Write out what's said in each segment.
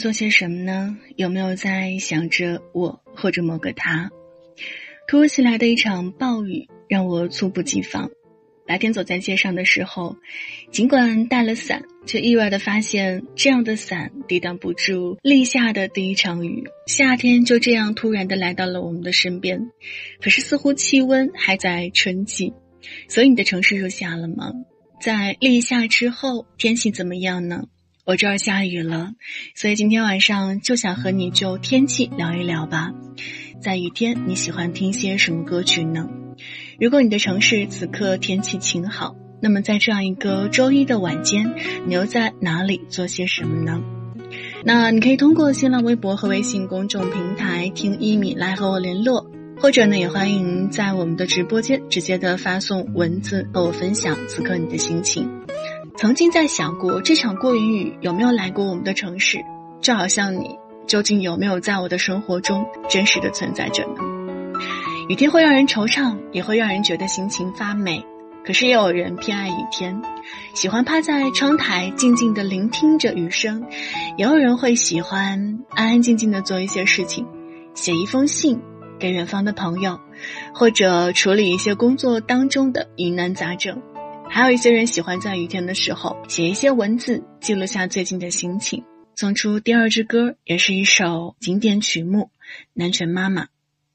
做些什么呢？有没有在想着我或者某个他？突如其来的一场暴雨让我猝不及防。白天走在街上的时候，尽管带了伞，却意外的发现这样的伞抵挡不住立夏的第一场雨。夏天就这样突然的来到了我们的身边，可是似乎气温还在春季。所以你的城市入夏了吗？在立夏之后，天气怎么样呢？我这儿下雨了，所以今天晚上就想和你就天气聊一聊吧。在雨天，你喜欢听些什么歌曲呢？如果你的城市此刻天气晴好，那么在这样一个周一的晚间，你又在哪里做些什么呢？那你可以通过新浪微博和微信公众平台“听一米”来和我联络，或者呢，也欢迎在我们的直播间直接的发送文字和我分享此刻你的心情。曾经在想过，这场过云雨有没有来过我们的城市？就好像你，究竟有没有在我的生活中真实的存在着呢？雨天会让人惆怅，也会让人觉得心情发霉。可是也有人偏爱雨天，喜欢趴在窗台静静的聆听着雨声；也有人会喜欢安安静静的做一些事情，写一封信给远方的朋友，或者处理一些工作当中的疑难杂症。还有一些人喜欢在雨天的时候写一些文字，记录下最近的心情，送出第二支歌，也是一首经典曲目《南拳妈妈》。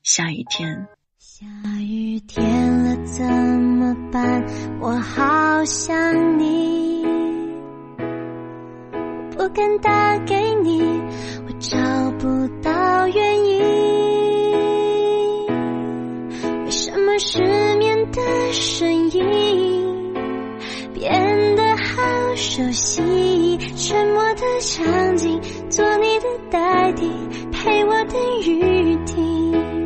下雨天，下雨天了怎么办？我好想你，不敢打给你，我找不到原因。为什么失眠的声音熟悉？沉默的场景，做你的代替，陪我等雨停。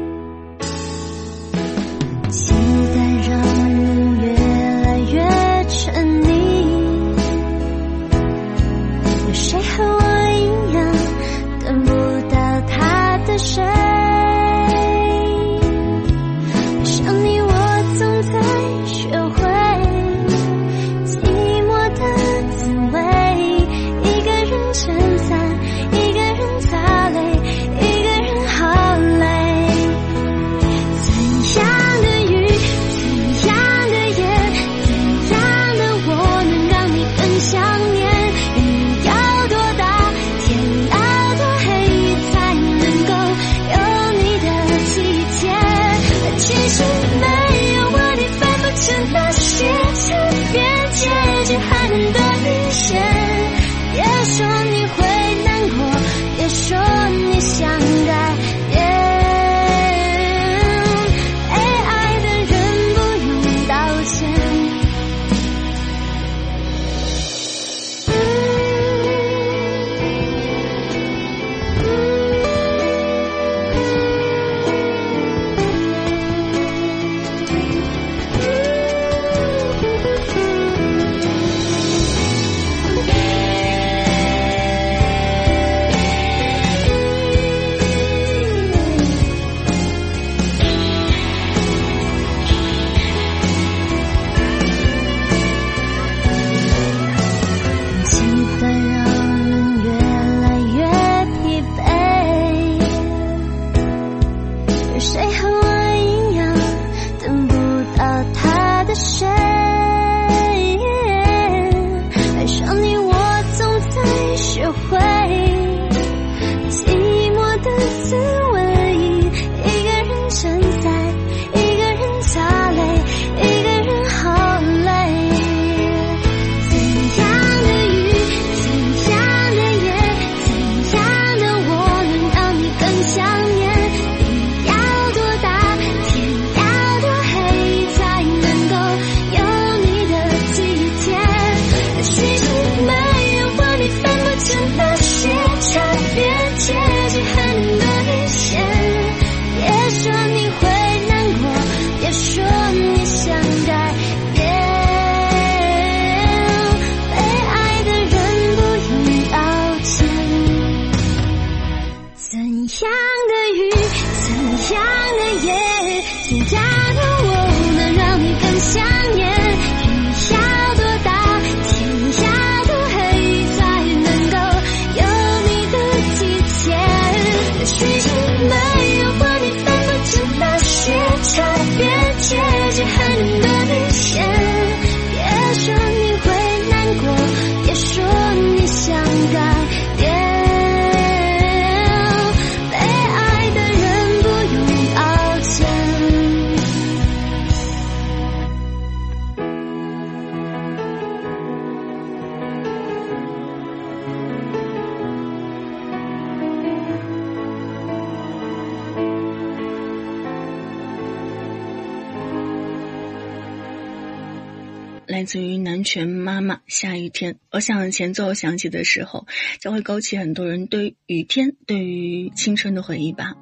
来自于南拳妈妈下雨天。我想前奏响起的时候，将会勾起很多人对雨天、对于青春的回忆吧。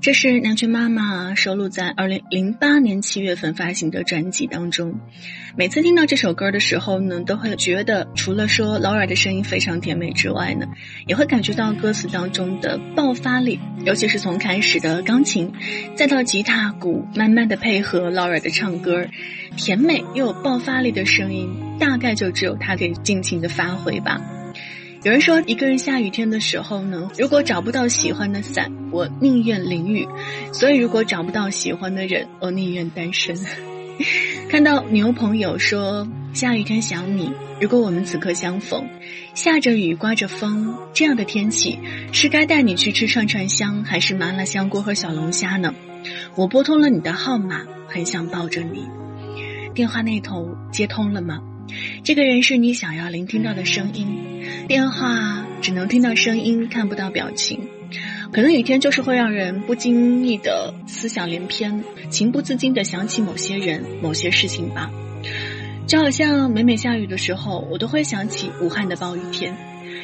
这是南拳妈妈收录在二零零八年七月份发行的专辑当中。每次听到这首歌的时候呢，都会觉得除了说劳尔的声音非常甜美之外呢，也会感觉到歌词当中的爆发力，尤其是从开始的钢琴，再到吉他、鼓，慢慢的配合劳尔的唱歌，甜美又有爆发力的的声音，大概就只有他可以尽情的发挥吧。有人说，一个人下雨天的时候呢，如果找不到喜欢的伞，我宁愿淋雨；所以，如果找不到喜欢的人，我宁愿单身。看到牛朋友说下雨天想你，如果我们此刻相逢，下着雨刮着风，这样的天气是该带你去吃串串香，还是麻辣香锅和小龙虾呢？我拨通了你的号码，很想抱着你。电话那头接通了吗？这个人是你想要聆听到的声音，电话只能听到声音，看不到表情。可能雨天就是会让人不经意的思想连篇，情不自禁的想起某些人、某些事情吧。就好像每每下雨的时候，我都会想起武汉的暴雨天。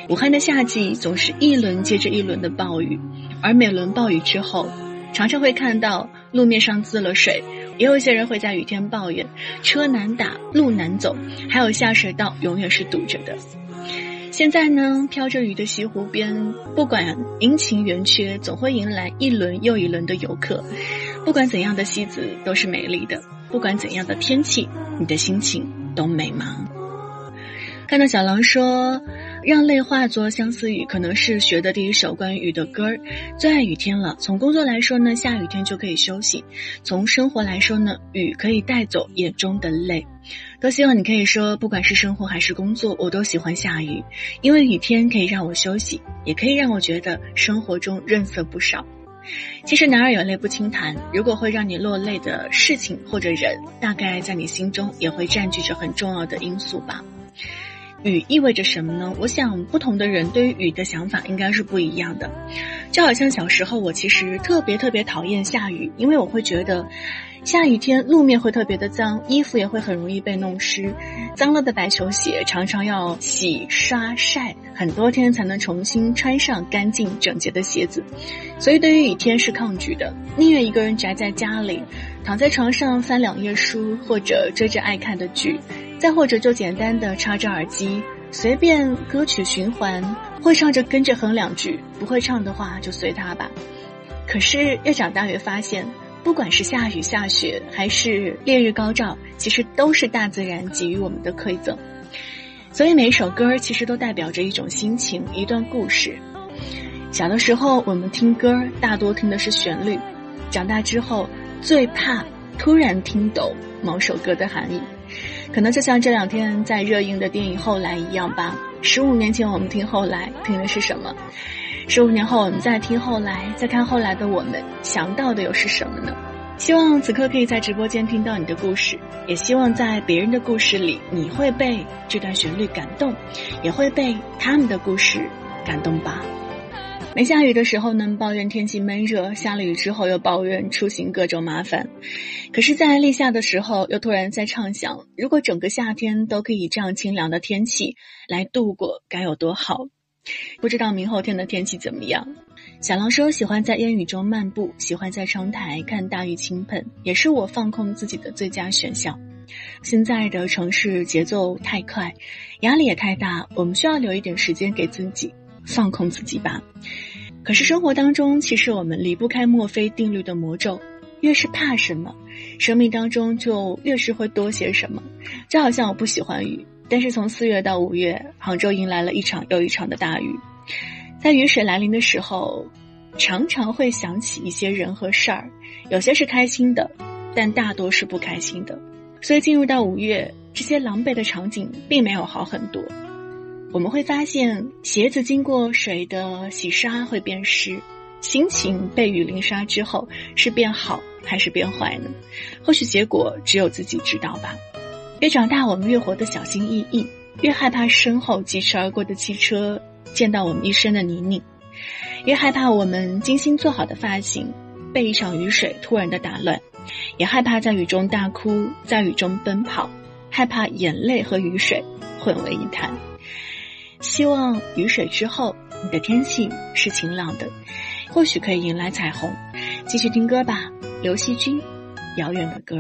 武汉的夏季总是一轮接着一轮的暴雨，而每轮暴雨之后，常常会看到路面上渍了水。也有一些人会在雨天抱怨车难打、路难走，还有下水道永远是堵着的。现在呢，飘着雨的西湖边，不管阴晴圆缺，总会迎来一轮又一轮的游客。不管怎样的西子都是美丽的，不管怎样的天气，你的心情都美吗？看到小狼说。让泪化作相思雨，可能是学的第一首关于雨的歌儿。最爱雨天了。从工作来说呢，下雨天就可以休息；从生活来说呢，雨可以带走眼中的泪。多希望你可以说，不管是生活还是工作，我都喜欢下雨，因为雨天可以让我休息，也可以让我觉得生活中润色不少。其实男儿有泪不轻弹，如果会让你落泪的事情或者人，大概在你心中也会占据着很重要的因素吧。雨意味着什么呢？我想不同的人对于雨的想法应该是不一样的。就好像小时候，我其实特别特别讨厌下雨，因为我会觉得，下雨天路面会特别的脏，衣服也会很容易被弄湿，脏了的白球鞋常常要洗刷晒很多天才能重新穿上干净整洁的鞋子，所以对于雨天是抗拒的，宁愿一个人宅在家里，躺在床上翻两页书，或者追着爱看的剧。再或者就简单的插着耳机，随便歌曲循环，会唱着跟着哼两句，不会唱的话就随他吧。可是越长大越发现，不管是下雨下雪，还是烈日高照，其实都是大自然给予我们的馈赠。所以每一首歌其实都代表着一种心情，一段故事。小的时候我们听歌，大多听的是旋律；长大之后，最怕突然听懂某首歌的含义。可能就像这两天在热映的电影《后来》一样吧。十五年前我们听《后来》，听的是什么？十五年后我们再听《后来》，再看《后来的我们》，想到的又是什么呢？希望此刻可以在直播间听到你的故事，也希望在别人的故事里，你会被这段旋律感动，也会被他们的故事感动吧。没下雨的时候呢，抱怨天气闷热；下了雨之后，又抱怨出行各种麻烦。可是，在立夏的时候，又突然在畅想：如果整个夏天都可以这样清凉的天气来度过，该有多好！不知道明后天的天气怎么样？小狼说：“喜欢在烟雨中漫步，喜欢在窗台看大雨倾盆，也是我放空自己的最佳选项。现在的城市节奏太快，压力也太大，我们需要留一点时间给自己，放空自己吧。”可是生活当中，其实我们离不开墨菲定律的魔咒，越是怕什么，生命当中就越是会多些什么。就好像我不喜欢雨，但是从四月到五月，杭州迎来了一场又一场的大雨。在雨水来临的时候，常常会想起一些人和事儿，有些是开心的，但大多是不开心的。所以进入到五月，这些狼狈的场景并没有好很多。我们会发现，鞋子经过水的洗刷会变湿，心情被雨淋刷之后是变好还是变坏呢？或许结果只有自己知道吧。越长大，我们越活得小心翼翼，越害怕身后疾驰而过的汽车溅到我们一身的泥泞，越害怕我们精心做好的发型被一场雨水突然的打乱，也害怕在雨中大哭，在雨中奔跑，害怕眼泪和雨水混为一谈。希望雨水之后，你的天气是晴朗的，或许可以迎来彩虹。继续听歌吧，刘惜君，《遥远的歌》。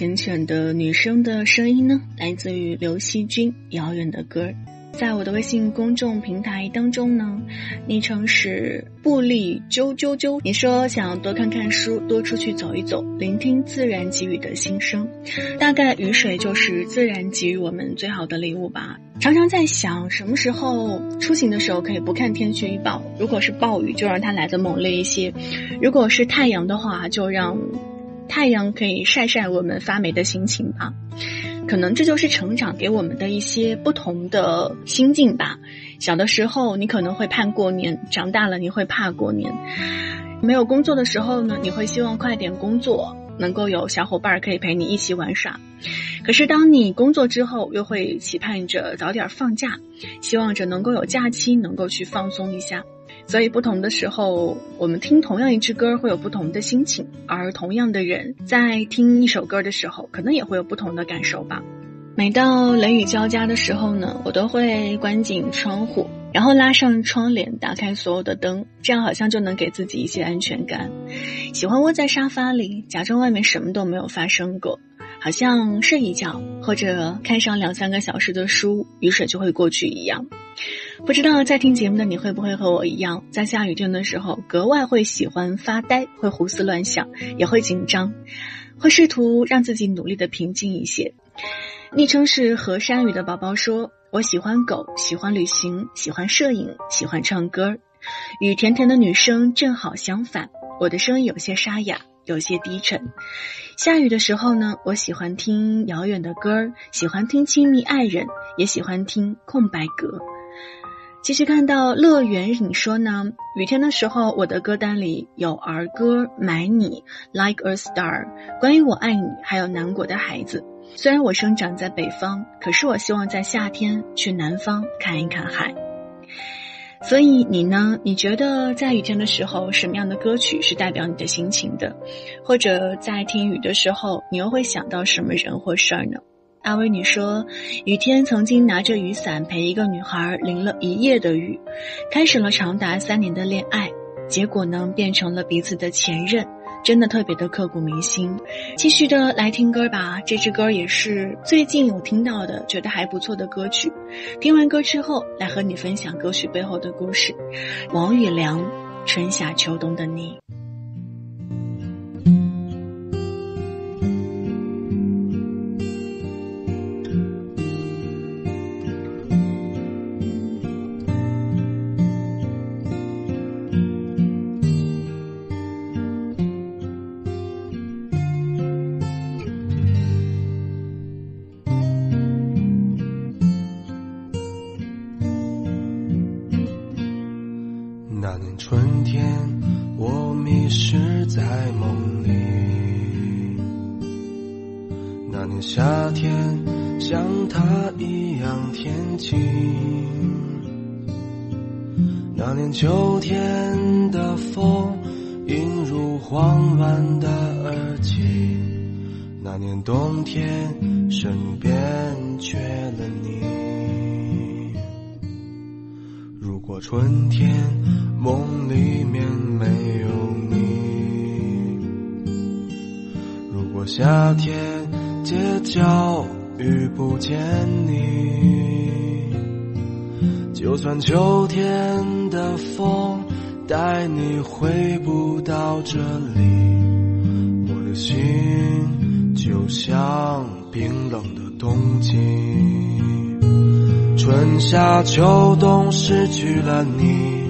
这首缱绻的女生的声音呢，来自于刘惜君《遥远的歌》。在我的微信公众平台当中呢，昵称是布利啾啾啾。你说想要多看看书，多出去走一走，聆听自然给予的心声。大概雨水就是自然给予我们最好的礼物吧。常常在想，什么时候出行的时候可以不看天气预报？如果是暴雨，就让它来的猛烈一些；如果是太阳的话，就让。太阳可以晒晒我们发霉的心情吧，可能这就是成长给我们的一些不同的心境吧。小的时候你可能会盼过年，长大了你会怕过年。没有工作的时候呢，你会希望快点工作，能够有小伙伴可以陪你一起玩耍。可是当你工作之后，又会期盼着早点放假，希望着能够有假期，能够去放松一下。所以，不同的时候，我们听同样一支歌会有不同的心情，而同样的人在听一首歌的时候，可能也会有不同的感受吧。每到雷雨交加的时候呢，我都会关紧窗户，然后拉上窗帘，打开所有的灯，这样好像就能给自己一些安全感。喜欢窝在沙发里，假装外面什么都没有发生过，好像睡一觉或者看上两三个小时的书，雨水就会过去一样。不知道在听节目的你会不会和我一样，在下雨天的时候格外会喜欢发呆，会胡思乱想，也会紧张，会试图让自己努力的平静一些。昵称是河山雨的宝宝说：“我喜欢狗，喜欢旅行，喜欢摄影，喜欢唱歌。与甜甜的女生正好相反，我的声音有些沙哑，有些低沉。下雨的时候呢，我喜欢听遥远的歌儿，喜欢听亲密爱人，也喜欢听空白格。”其实看到乐园，你说呢？雨天的时候，我的歌单里有儿歌《买你》，Like a Star，关于我爱你，还有南国的孩子。虽然我生长在北方，可是我希望在夏天去南方看一看海。所以你呢？你觉得在雨天的时候，什么样的歌曲是代表你的心情的？或者在听雨的时候，你又会想到什么人或事儿呢？阿威女说，雨天曾经拿着雨伞陪一个女孩淋了一夜的雨，开始了长达三年的恋爱，结果呢变成了彼此的前任，真的特别的刻骨铭心。继续的来听歌吧，这支歌也是最近我听到的，觉得还不错的歌曲。听完歌之后，来和你分享歌曲背后的故事。王宇良，《春夏秋冬的你》。梦里面没有你，如果夏天。街角遇不见你，就算秋天的风带你回不到这里，我的心就像冰冷的冬季。春夏秋冬失去了你，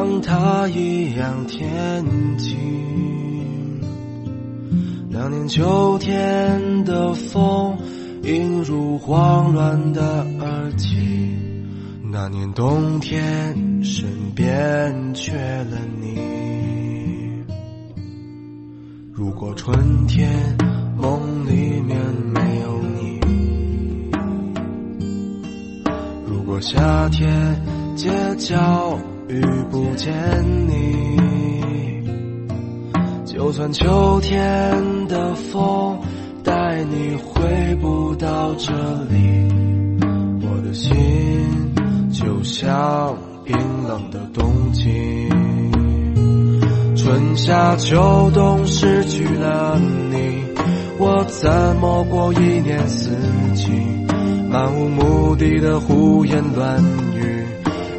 像他一样天晴，那年秋天的风映入慌乱的耳际，那年冬天身边缺了你。如果春天梦里面没有你。如果夏天街角遇不见你，就算秋天的风带你回不到这里，我的心就像冰冷的冬季。春夏秋冬失去了你。我怎么过一年四季？漫无目的的胡言乱语，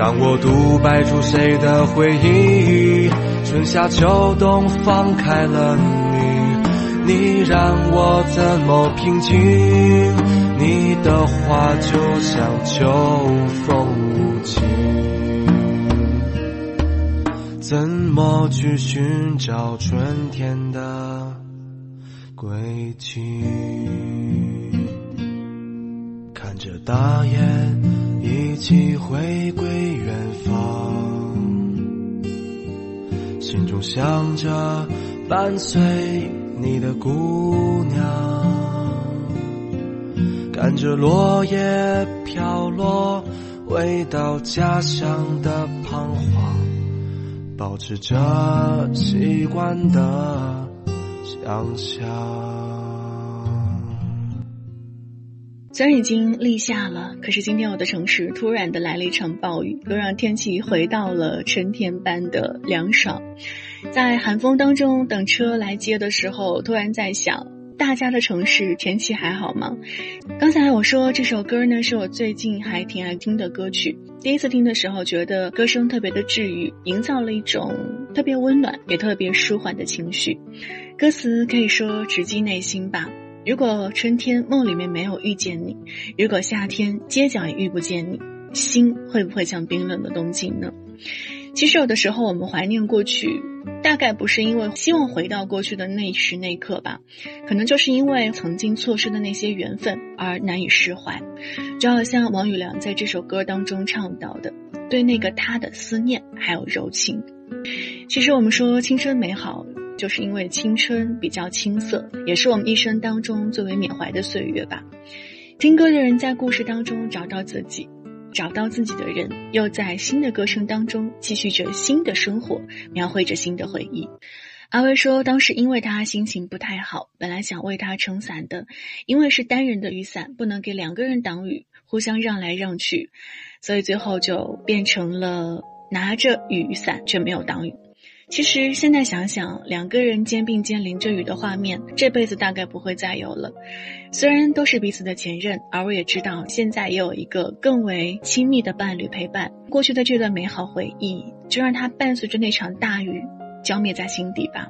让我独白出谁的回忆？春夏秋冬放开了你，你让我怎么平静？你的话就像秋风无情。怎么去寻找春天的轨迹？看着大雁一起回归远方，心中想着伴随你的姑娘，看着落叶飘落，回到家乡的彷徨。保持着习惯的想象。虽然已经立夏了，可是今天我的城市突然的来了一场暴雨，又让天气回到了春天般的凉爽。在寒风当中等车来接的时候，突然在想，大家的城市天气还好吗？刚才我说这首歌呢，是我最近还挺爱听的歌曲。第一次听的时候，觉得歌声特别的治愈，营造了一种特别温暖也特别舒缓的情绪。歌词可以说直击内心吧。如果春天梦里面没有遇见你，如果夏天街角也遇不见你，心会不会像冰冷的冬季呢？其实有的时候我们怀念过去，大概不是因为希望回到过去的那时那刻吧，可能就是因为曾经错失的那些缘分而难以释怀。就好像王宇良在这首歌当中唱到的，对那个他的思念还有柔情。其实我们说青春美好，就是因为青春比较青涩，也是我们一生当中最为缅怀的岁月吧。听歌的人在故事当中找到自己。找到自己的人，又在新的歌声当中继续着新的生活，描绘着新的回忆。阿威说，当时因为他心情不太好，本来想为他撑伞的，因为是单人的雨伞，不能给两个人挡雨，互相让来让去，所以最后就变成了拿着雨伞却没有挡雨。其实现在想想，两个人肩并肩淋着雨的画面，这辈子大概不会再有了。虽然都是彼此的前任，而我也知道，现在也有一个更为亲密的伴侣陪伴。过去的这段美好回忆，就让它伴随着那场大雨浇灭在心底吧。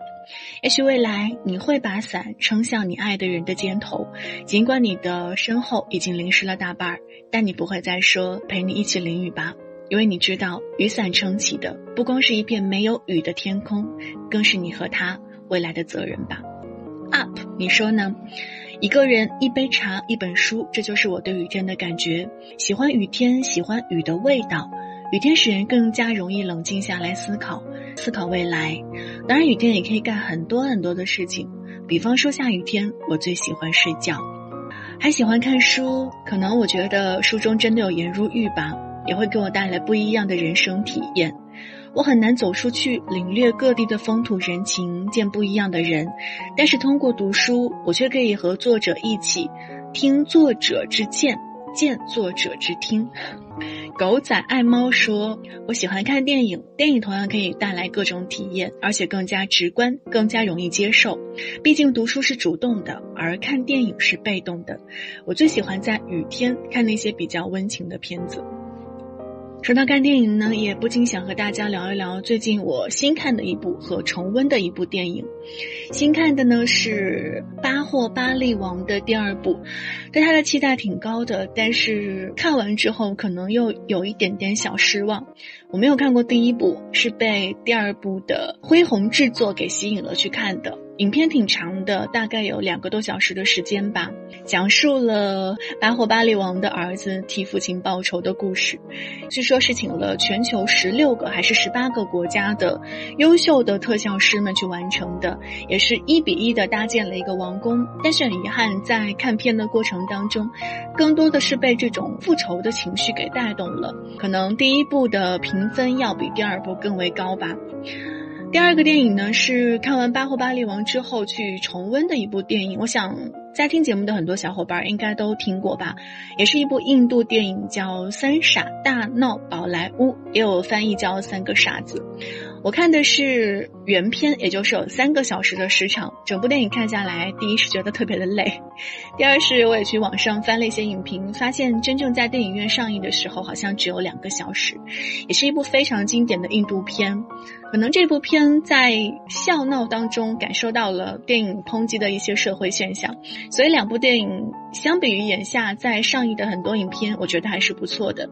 也许未来你会把伞撑向你爱的人的肩头，尽管你的身后已经淋湿了大半儿，但你不会再说陪你一起淋雨吧。因为你知道，雨伞撑起的不光是一片没有雨的天空，更是你和他未来的责任吧。Up，你说呢？一个人，一杯茶，一本书，这就是我对雨天的感觉。喜欢雨天，喜欢雨的味道。雨天使人更加容易冷静下来思考，思考未来。当然，雨天也可以干很多很多的事情，比方说下雨天，我最喜欢睡觉，还喜欢看书。可能我觉得书中真的有颜如玉吧。也会给我带来不一样的人生体验。我很难走出去领略各地的风土人情，见不一样的人，但是通过读书，我却可以和作者一起听作者之见，见作者之听。狗仔爱猫说：“我喜欢看电影，电影同样可以带来各种体验，而且更加直观，更加容易接受。毕竟读书是主动的，而看电影是被动的。我最喜欢在雨天看那些比较温情的片子。”说到看电影呢，也不禁想和大家聊一聊最近我新看的一部和重温的一部电影。新看的呢是《巴霍巴利王》的第二部，对他的期待挺高的，但是看完之后可能又有一点点小失望。我没有看过第一部，是被第二部的恢宏制作给吸引了去看的。影片挺长的，大概有两个多小时的时间吧，讲述了巴霍巴利王的儿子替父亲报仇的故事。据说是请了全球十六个还是十八个国家的优秀的特效师们去完成的，也是一比一的搭建了一个王宫。但是很遗憾，在看片的过程当中，更多的是被这种复仇的情绪给带动了。可能第一部的评分要比第二部更为高吧。第二个电影呢是看完《巴霍巴利王》之后去重温的一部电影，我想在听节目的很多小伙伴应该都听过吧，也是一部印度电影，叫《三傻大闹宝莱坞》，也有翻译叫《三个傻子》。我看的是原片，也就是有三个小时的时长。整部电影看下来，第一是觉得特别的累，第二是我也去网上翻了一些影评，发现真正在电影院上映的时候，好像只有两个小时，也是一部非常经典的印度片。可能这部片在笑闹当中感受到了电影抨击的一些社会现象，所以两部电影相比于眼下在上映的很多影片，我觉得还是不错的。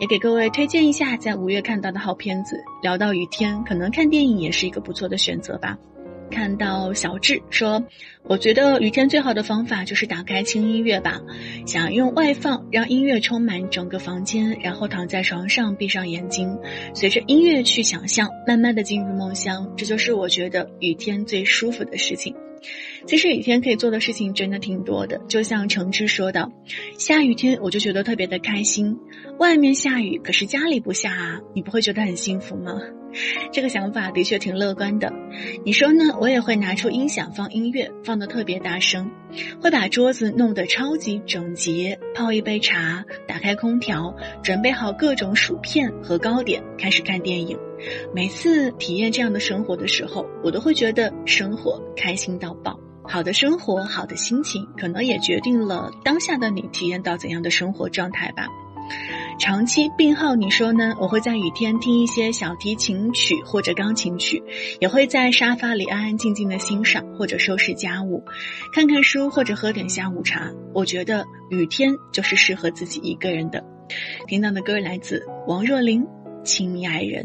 也给各位推荐一下在五月看到的好片子。聊到雨天，可能看电影也是一个不错的选择吧。看到小智说：“我觉得雨天最好的方法就是打开轻音乐吧，想用外放让音乐充满整个房间，然后躺在床上闭上眼睛，随着音乐去想象，慢慢的进入梦乡。这就是我觉得雨天最舒服的事情。”其实雨天可以做的事情真的挺多的，就像橙汁说的，下雨天我就觉得特别的开心。外面下雨，可是家里不下啊，你不会觉得很幸福吗？这个想法的确挺乐观的。你说呢？我也会拿出音响放音乐，放的特别大声，会把桌子弄得超级整洁，泡一杯茶，打开空调，准备好各种薯片和糕点，开始看电影。每次体验这样的生活的时候，我都会觉得生活开心到爆。好的生活，好的心情，可能也决定了当下的你体验到怎样的生活状态吧。长期病号，你说呢？我会在雨天听一些小提琴曲或者钢琴曲，也会在沙发里安安静静的欣赏或者收拾家务，看看书或者喝点下午茶。我觉得雨天就是适合自己一个人的。听到的歌来自王若琳，《亲密爱人》。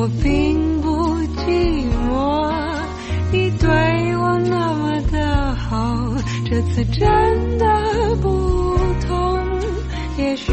我并不寂寞，你对我那么的好，这次真的不同。也许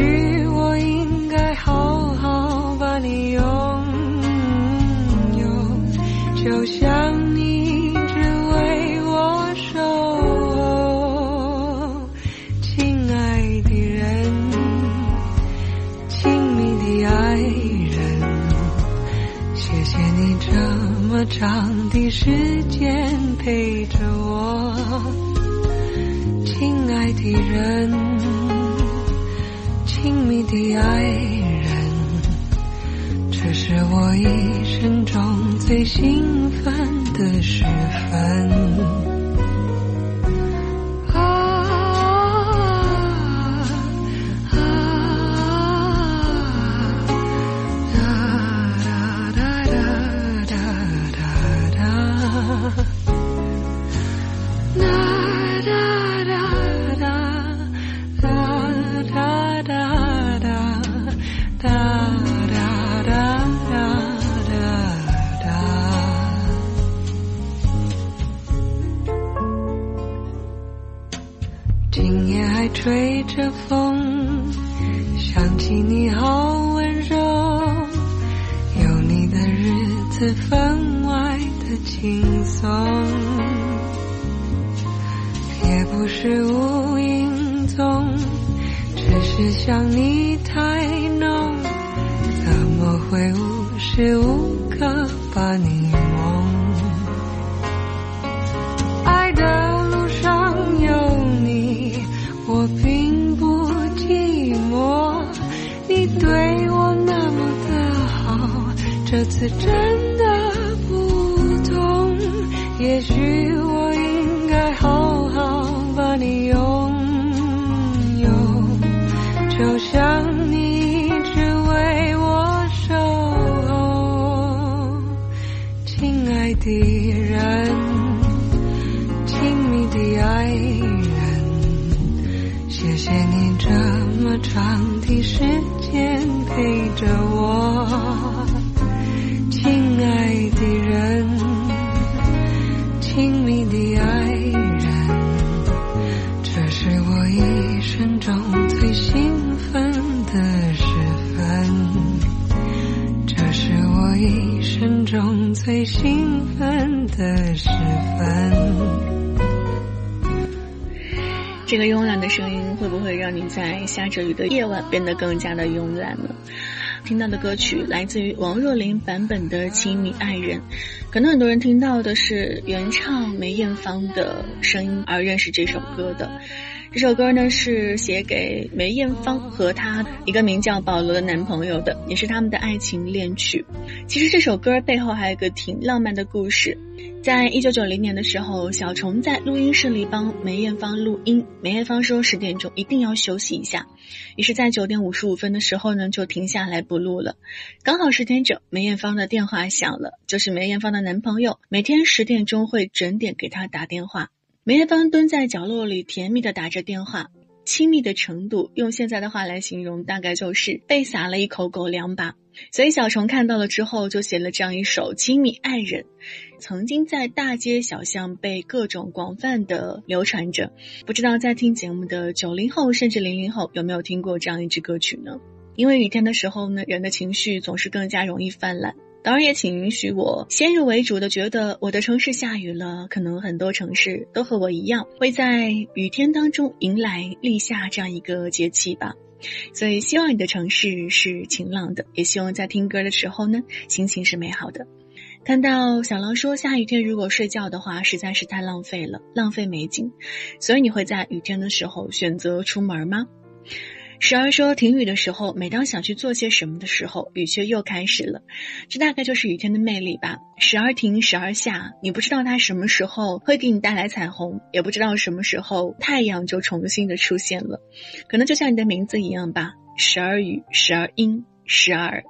这次真的不同。也许我应该好好把你拥有，就像你一直为我守候，亲爱的这个慵懒的声音会不会让你在下着雨的夜晚变得更加的慵懒呢？听到的歌曲来自于王若琳版本的《亲密爱人》，可能很多人听到的是原唱梅艳芳的声音而认识这首歌的。这首歌呢是写给梅艳芳和她一个名叫保罗的男朋友的，也是他们的爱情恋曲。其实这首歌背后还有一个挺浪漫的故事。在一九九零年的时候，小虫在录音室里帮梅艳芳录音。梅艳芳说十点钟一定要休息一下，于是，在九点五十五分的时候呢，就停下来不录了。刚好十点整，梅艳芳的电话响了，就是梅艳芳的男朋友，每天十点钟会准点给她打电话。梅艳芳蹲在角落里，甜蜜的打着电话，亲密的程度，用现在的话来形容，大概就是被撒了一口狗粮吧。所以小虫看到了之后，就写了这样一首《亲密爱人》，曾经在大街小巷被各种广泛的流传着。不知道在听节目的九零后甚至零零后有没有听过这样一支歌曲呢？因为雨天的时候呢，人的情绪总是更加容易泛滥。当然，也请允许我先入为主的觉得，我的城市下雨了，可能很多城市都和我一样，会在雨天当中迎来立夏这样一个节气吧。所以，希望你的城市是晴朗的，也希望在听歌的时候呢，心情是美好的。看到小狼说，下雨天如果睡觉的话，实在是太浪费了，浪费美景。所以，你会在雨天的时候选择出门吗？时而说停雨的时候，每当想去做些什么的时候，雨却又开始了。这大概就是雨天的魅力吧。时而停，时而下，你不知道它什么时候会给你带来彩虹，也不知道什么时候太阳就重新的出现了。可能就像你的名字一样吧，时而雨，时而阴，时而。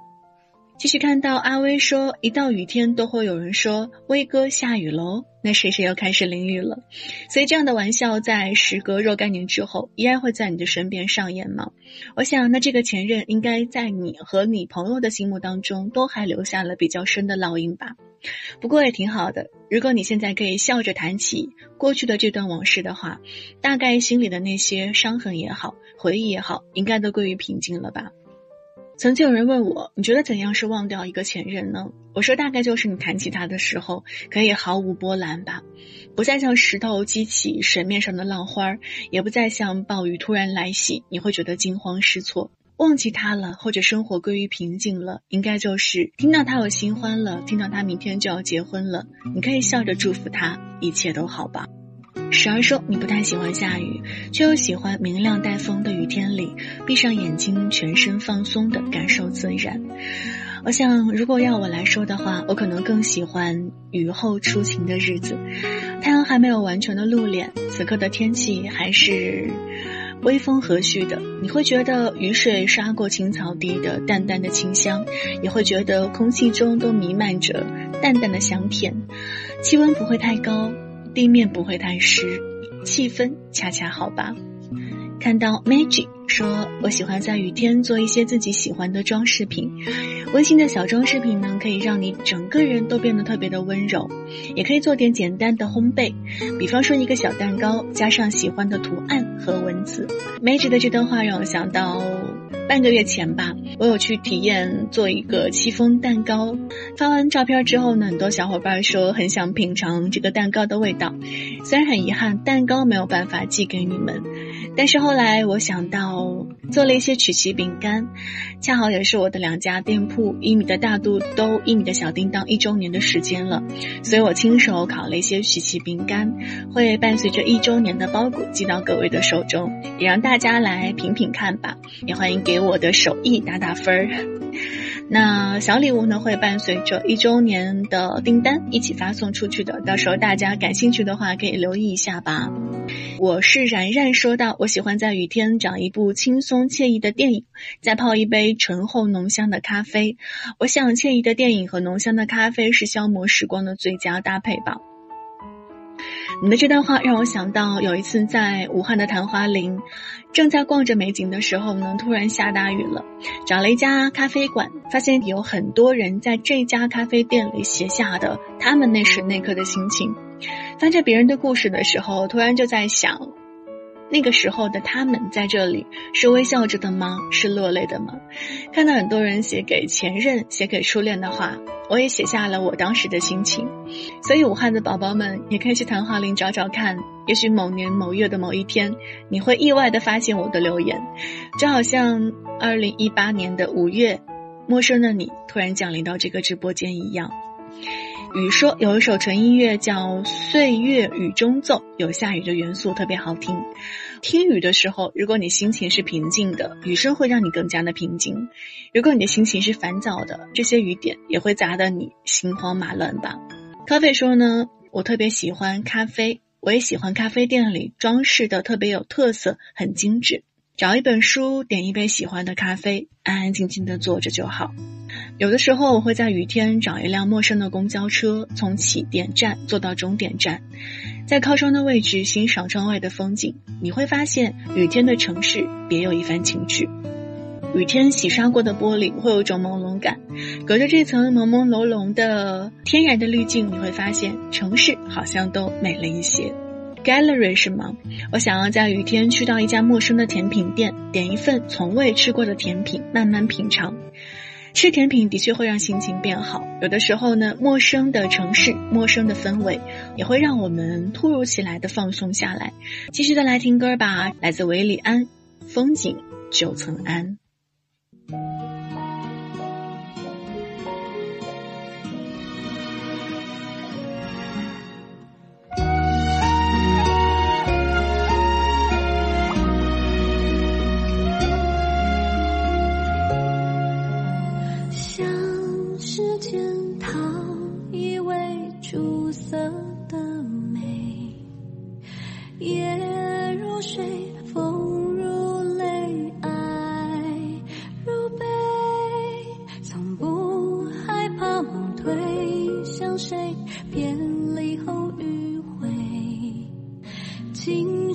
继续看到阿威说，一到雨天都会有人说威哥下雨喽，那谁谁又开始淋雨了？所以这样的玩笑在时隔若干年之后，依然会在你的身边上演吗？我想，那这个前任应该在你和你朋友的心目当中都还留下了比较深的烙印吧。不过也挺好的，如果你现在可以笑着谈起过去的这段往事的话，大概心里的那些伤痕也好，回忆也好，应该都归于平静了吧。曾经有人问我，你觉得怎样是忘掉一个前任呢？我说大概就是你谈起他的时候，可以毫无波澜吧，不再像石头激起水面上的浪花，也不再像暴雨突然来袭，你会觉得惊慌失措。忘记他了，或者生活归于平静了，应该就是听到他有新欢了，听到他明天就要结婚了，你可以笑着祝福他，一切都好吧。时而说你不太喜欢下雨，却又喜欢明亮带风的雨天里，闭上眼睛，全身放松的感受自然。我想，如果要我来说的话，我可能更喜欢雨后初晴的日子，太阳还没有完全的露脸，此刻的天气还是微风和煦的，你会觉得雨水刷过青草地的淡淡的清香，也会觉得空气中都弥漫着淡淡的香甜，气温不会太高。地面不会太湿，气氛恰恰好吧。看到 Magic 说，我喜欢在雨天做一些自己喜欢的装饰品。温馨的小装饰品呢，可以让你整个人都变得特别的温柔。也可以做点简单的烘焙，比方说一个小蛋糕，加上喜欢的图案和文字。Magic 的这段话让我想到半个月前吧，我有去体验做一个戚风蛋糕。发完照片之后呢，很多小伙伴说很想品尝这个蛋糕的味道。虽然很遗憾，蛋糕没有办法寄给你们，但是后来我想到做了一些曲奇饼干，恰好也是我的两家店铺一米的大肚兜、一米的小叮当一周年的时间了，所以我亲手烤了一些曲奇饼干，会伴随着一周年的包裹寄到各位的手中，也让大家来品品看吧。也欢迎给我的手艺打打分儿。那小礼物呢，会伴随着一周年的订单一起发送出去的。到时候大家感兴趣的话，可以留意一下吧。我是然然，说到我喜欢在雨天找一部轻松惬意的电影，再泡一杯醇厚浓香的咖啡。我想，惬意的电影和浓香的咖啡是消磨时光的最佳搭配吧。你的这段话让我想到，有一次在武汉的昙花林，正在逛着美景的时候呢，突然下大雨了。找了一家咖啡馆，发现有很多人在这家咖啡店里写下的他们那时那刻的心情。翻着别人的故事的时候，突然就在想。那个时候的他们在这里是微笑着的吗？是落泪的吗？看到很多人写给前任、写给初恋的话，我也写下了我当时的心情。所以武汉的宝宝们也可以去昙华林找找看，也许某年某月的某一天，你会意外的发现我的留言，就好像二零一八年的五月，陌生的你突然降临到这个直播间一样。雨说有一首纯音乐叫《岁月雨中奏》，有下雨的元素，特别好听。听雨的时候，如果你心情是平静的，雨声会让你更加的平静；如果你的心情是烦躁的，这些雨点也会砸得你心慌马乱吧。咖啡说呢，我特别喜欢咖啡，我也喜欢咖啡店里装饰的特别有特色，很精致。找一本书，点一杯喜欢的咖啡，安安静静的坐着就好。有的时候我会在雨天找一辆陌生的公交车，从起点站坐到终点站，在靠窗的位置欣赏窗外的风景。你会发现，雨天的城市别有一番情趣。雨天洗刷过的玻璃会有一种朦胧感，隔着这层朦朦胧胧的天然的滤镜，你会发现城市好像都美了一些。Gallery 是吗？我想要在雨天去到一家陌生的甜品店，点一份从未吃过的甜品，慢慢品尝。吃甜品的确会让心情变好。有的时候呢，陌生的城市、陌生的氛围，也会让我们突如其来的放松下来。继续的来听歌吧，来自维里安，《风景九层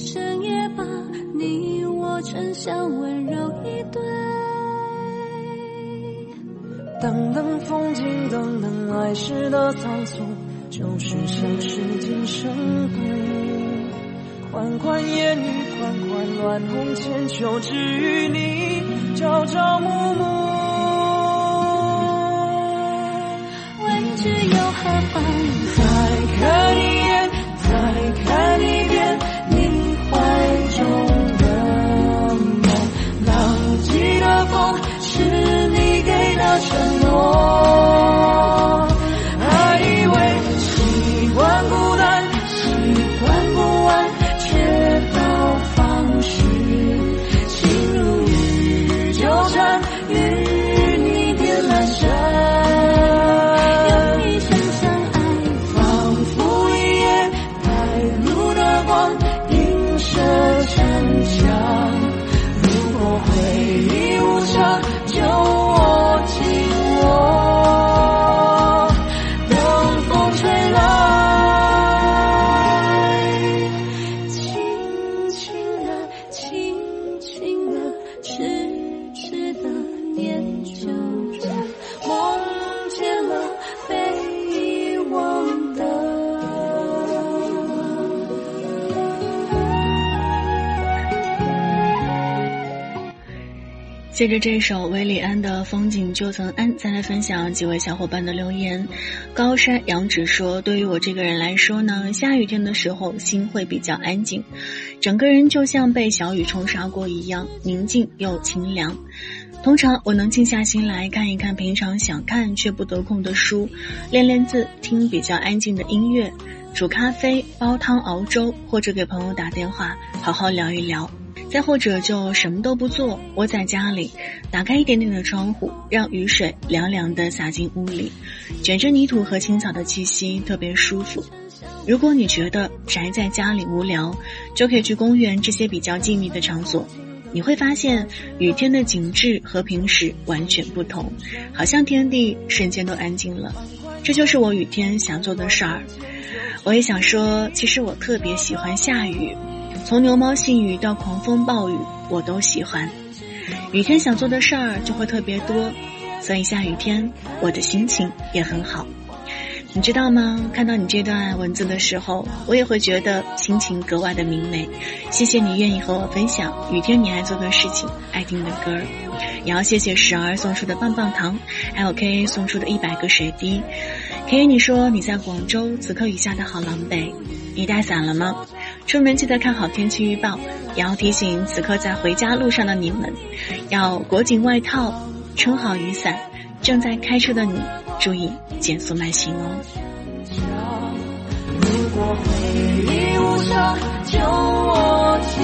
安》。等等风景，等等来时的仓促，就是城市今生故。款款烟雨，款款乱红千秋，只与你朝朝暮暮。未知又何妨？再看一借着这首韦礼安的《风景旧曾谙》，再来分享几位小伙伴的留言。高山杨芷说：“对于我这个人来说呢，下雨天的时候心会比较安静，整个人就像被小雨冲刷过一样，宁静又清凉。通常我能静下心来看一看平常想看却不得空的书，练练字，听比较安静的音乐，煮咖啡、煲汤、熬粥，或者给朋友打电话，好好聊一聊。”再或者就什么都不做，窝在家里，打开一点点的窗户，让雨水凉凉的洒进屋里，卷着泥土和青草的气息，特别舒服。如果你觉得宅在家里无聊，就可以去公园这些比较静谧的场所，你会发现雨天的景致和平时完全不同，好像天地瞬间都安静了。这就是我雨天想做的事儿。我也想说，其实我特别喜欢下雨。从牛毛细雨到狂风暴雨，我都喜欢。雨天想做的事儿就会特别多，所以下雨天我的心情也很好。你知道吗？看到你这段文字的时候，我也会觉得心情格外的明媚。谢谢你愿意和我分享雨天你爱做的事情、爱听的歌儿。也要谢谢时儿送出的棒棒糖，还有 K A 送出的一百个水滴。K A 你说你在广州，此刻雨下的好狼狈，你带伞了吗？出门记得看好天气预报，也要提醒此刻在回家路上的你们，要裹紧外套，撑好雨伞。正在开车的你，注意减速慢行哦。如果回忆无声，就握紧，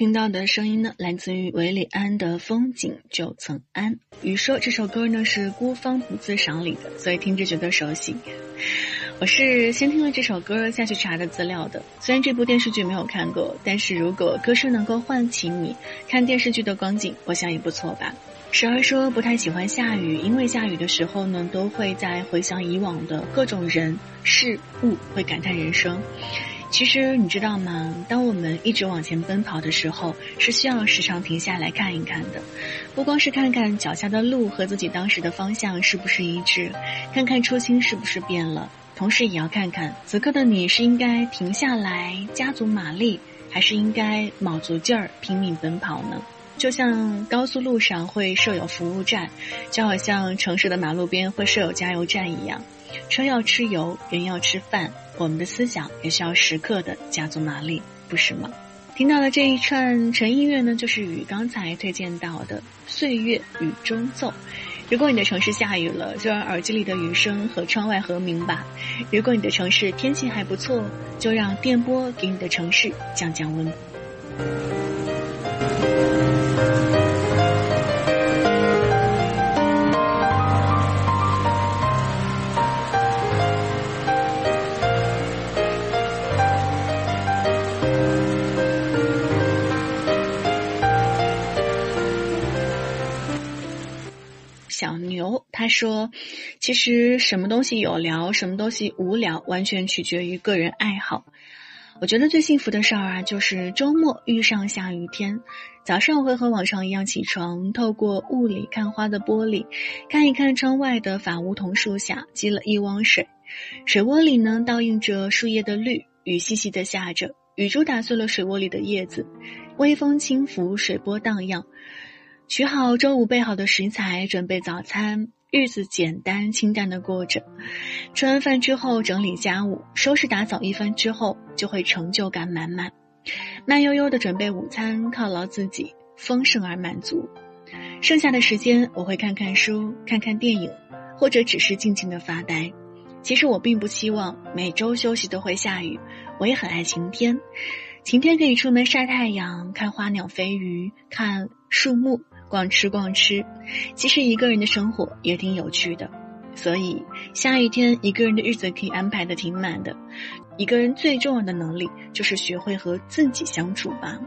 听到的声音呢，来自于韦礼安的《风景就曾谙》。雨说这首歌呢是孤芳不自赏里的，所以听着觉得熟悉。我是先听了这首歌下去查的资料的。虽然这部电视剧没有看过，但是如果歌声能够唤起你看电视剧的光景，我想也不错吧。时而说不太喜欢下雨，因为下雨的时候呢，都会在回想以往的各种人事物，会感叹人生。其实你知道吗？当我们一直往前奔跑的时候，是需要时常停下来看一看的，不光是看看脚下的路和自己当时的方向是不是一致，看看初心是不是变了，同时也要看看此刻的你是应该停下来加足马力，还是应该卯足劲儿拼命奔跑呢？就像高速路上会设有服务站，就好像城市的马路边会设有加油站一样。车要吃油，人要吃饭，我们的思想也需要时刻的加足马力，不是吗？听到的这一串纯音乐呢，就是与刚才推荐到的《岁月雨中奏》。如果你的城市下雨了，就让耳机里的雨声和窗外和鸣吧；如果你的城市天气还不错，就让电波给你的城市降降温。说：“其实什么东西有聊，什么东西无聊，完全取决于个人爱好。我觉得最幸福的事儿啊，就是周末遇上下雨天，早上我会和往常一样起床，透过雾里看花的玻璃，看一看窗外的法梧桐树下积了一汪水，水窝里呢倒映着树叶的绿，雨细细的下着，雨珠打碎了水窝里的叶子，微风轻拂，水波荡漾。取好周五备好的食材，准备早餐。日子简单清淡的过着，吃完饭之后整理家务、收拾打扫一番之后，就会成就感满满，慢悠悠的准备午餐，犒劳自己，丰盛而满足。剩下的时间，我会看看书、看看电影，或者只是静静的发呆。其实我并不希望每周休息都会下雨，我也很爱晴天。晴天可以出门晒太阳，看花鸟飞鱼，看树木。逛吃逛吃，其实一个人的生活也挺有趣的，所以下雨天一个人的日子可以安排的挺满的。一个人最重要的能力就是学会和自己相处吧。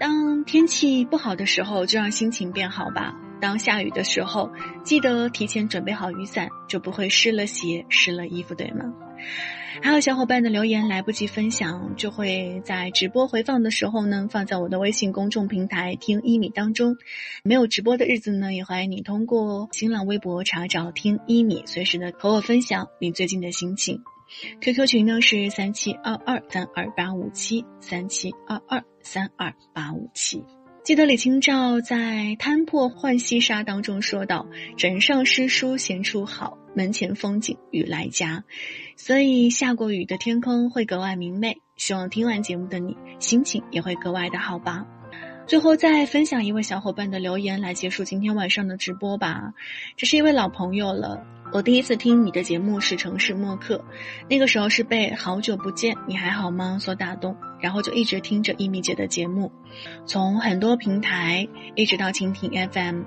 当天气不好的时候，就让心情变好吧。当下雨的时候，记得提前准备好雨伞，就不会湿了鞋、湿了衣服，对吗？还有小伙伴的留言来不及分享，就会在直播回放的时候呢，放在我的微信公众平台“听一米”当中。没有直播的日子呢，也欢迎你通过新浪微博查找“听一米”，随时的和我分享你最近的心情。QQ 群呢是三七二二三二八五七三七二二三二八五七。记得李清照在《摊破浣溪沙》当中说道：“枕上诗书闲处好，门前风景雨来佳。”所以下过雨的天空会格外明媚。希望听完节目的你心情也会格外的好吧。最后再分享一位小伙伴的留言来结束今天晚上的直播吧。这是一位老朋友了。我第一次听你的节目是《城市默客》，那个时候是被“好久不见，你还好吗”所打动，然后就一直听着一米姐的节目，从很多平台一直到蜻蜓 FM，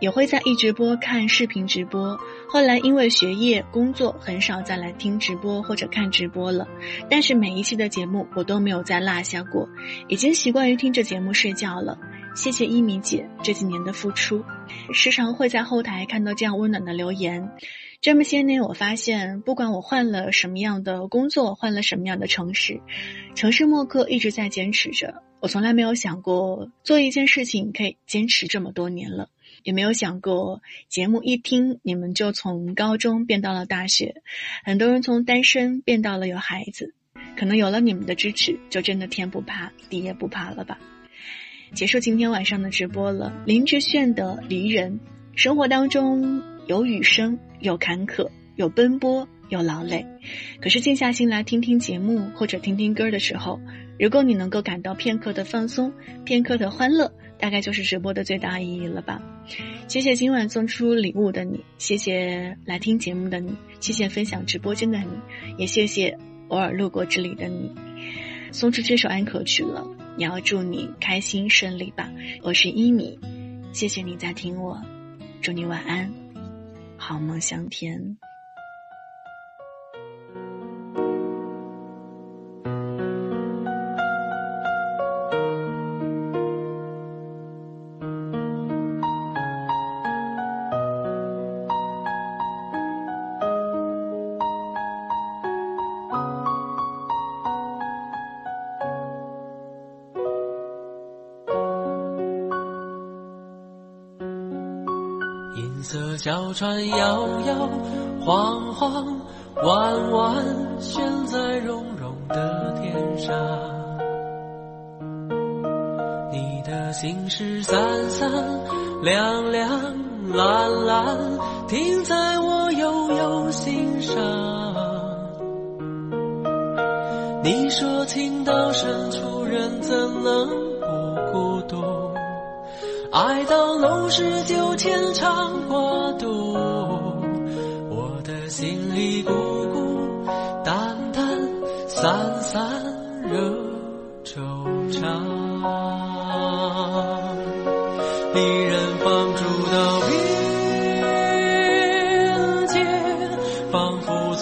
也会在一直播看视频直播。后来因为学业工作，很少再来听直播或者看直播了，但是每一期的节目我都没有再落下过，已经习惯于听着节目睡觉了。谢谢一米姐这几年的付出，时常会在后台看到这样温暖的留言。这么些年，我发现，不管我换了什么样的工作，换了什么样的城市，城市默客一直在坚持着。我从来没有想过做一件事情可以坚持这么多年了，也没有想过节目一听，你们就从高中变到了大学，很多人从单身变到了有孩子，可能有了你们的支持，就真的天不怕地也不怕了吧。结束今天晚上的直播了。林志炫的《离人》，生活当中有雨声，有坎坷，有奔波，有劳累。可是静下心来听听节目或者听听歌的时候，如果你能够感到片刻的放松，片刻的欢乐，大概就是直播的最大意义了吧。谢谢今晚送出礼物的你，谢谢来听节目的你，谢谢分享直播间的你，也谢谢偶尔路过这里的你。送出这首安可曲了。也要祝你开心顺利吧，我是依米，谢谢你在听我，祝你晚安，好梦香甜。小船摇摇晃晃，弯弯悬在绒绒的天上。你的心事散散两两蓝蓝，停在我悠悠心上。你说情到深处人怎能不孤独？爱到浓时就牵肠挂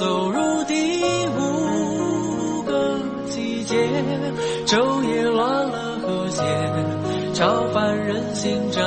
走入第五个季节，昼夜乱了和谐。超凡人心涨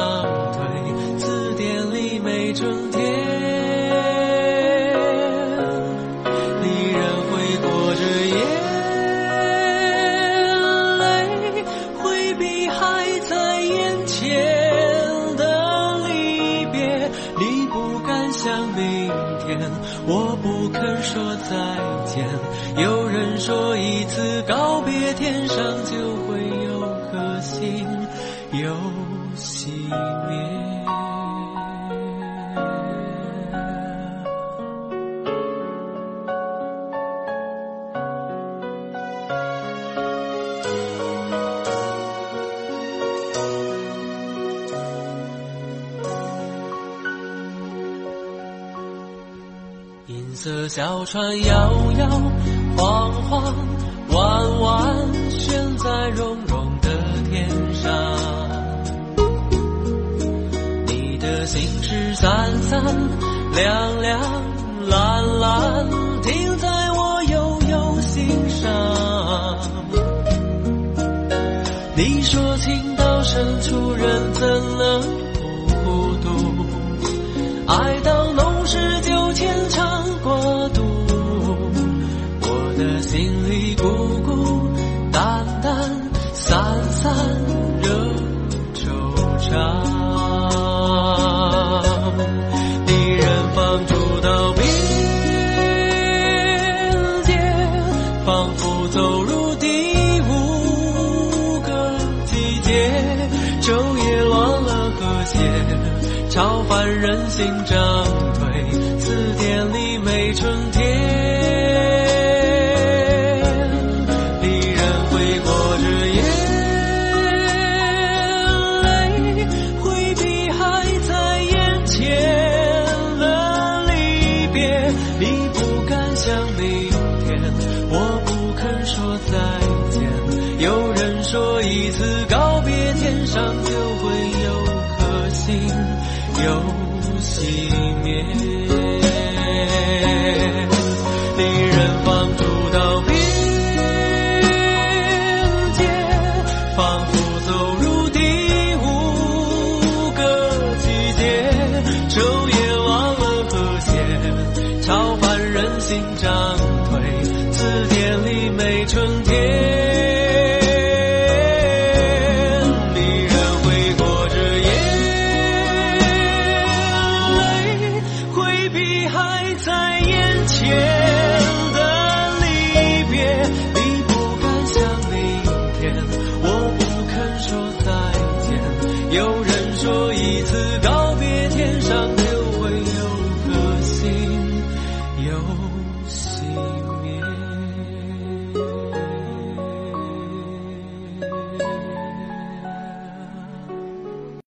船摇摇晃晃，弯弯